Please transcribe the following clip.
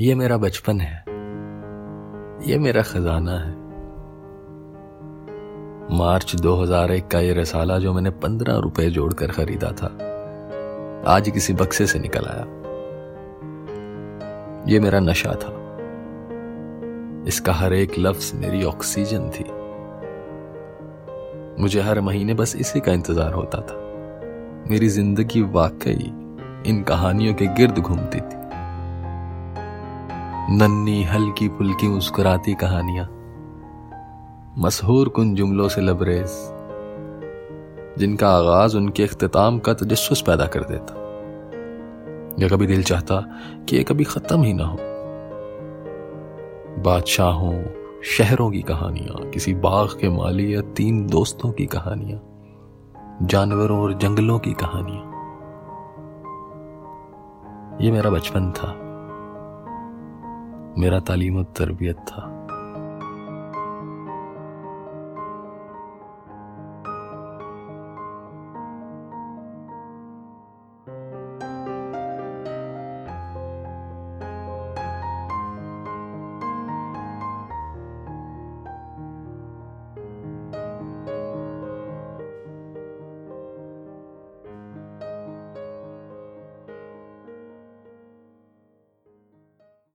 ये मेरा बचपन है। ये मेरा खजाना है। मार्च 2001 का ये रसाला जो मैंने पंद्रह रुपए जोड़कर खरीदा था, आज किसी बक्से से निकल आया। ये मेरा नशा था। इसका हर एक लफ्ज मेरी ऑक्सीजन थी। मुझे हर महीने बस इसी का इंतज़ार होता था। मेरी ज़िंदगी वाकई इन कहानियों के गिर्द घूमती थी। नन्नी हल्की पुल्की मुस्कुराती कहानियाँ। मशहूर कुन जुमलों से लबरेज, जिनका आगाज़ उनके अख्ताम का तजस्स पैदा कर देता। या कभी दिल चाहता कि ये कभी खत्म ही ना हो। बादशाहों, शहरों की कहानियाँ, किसी बाग के माली या तीन दोस्तों की कहानियाँ, जानवरों और जंगलों की कहानियाँ। ये मेरा बचपन था। मेरा तालीम और तरबियत था।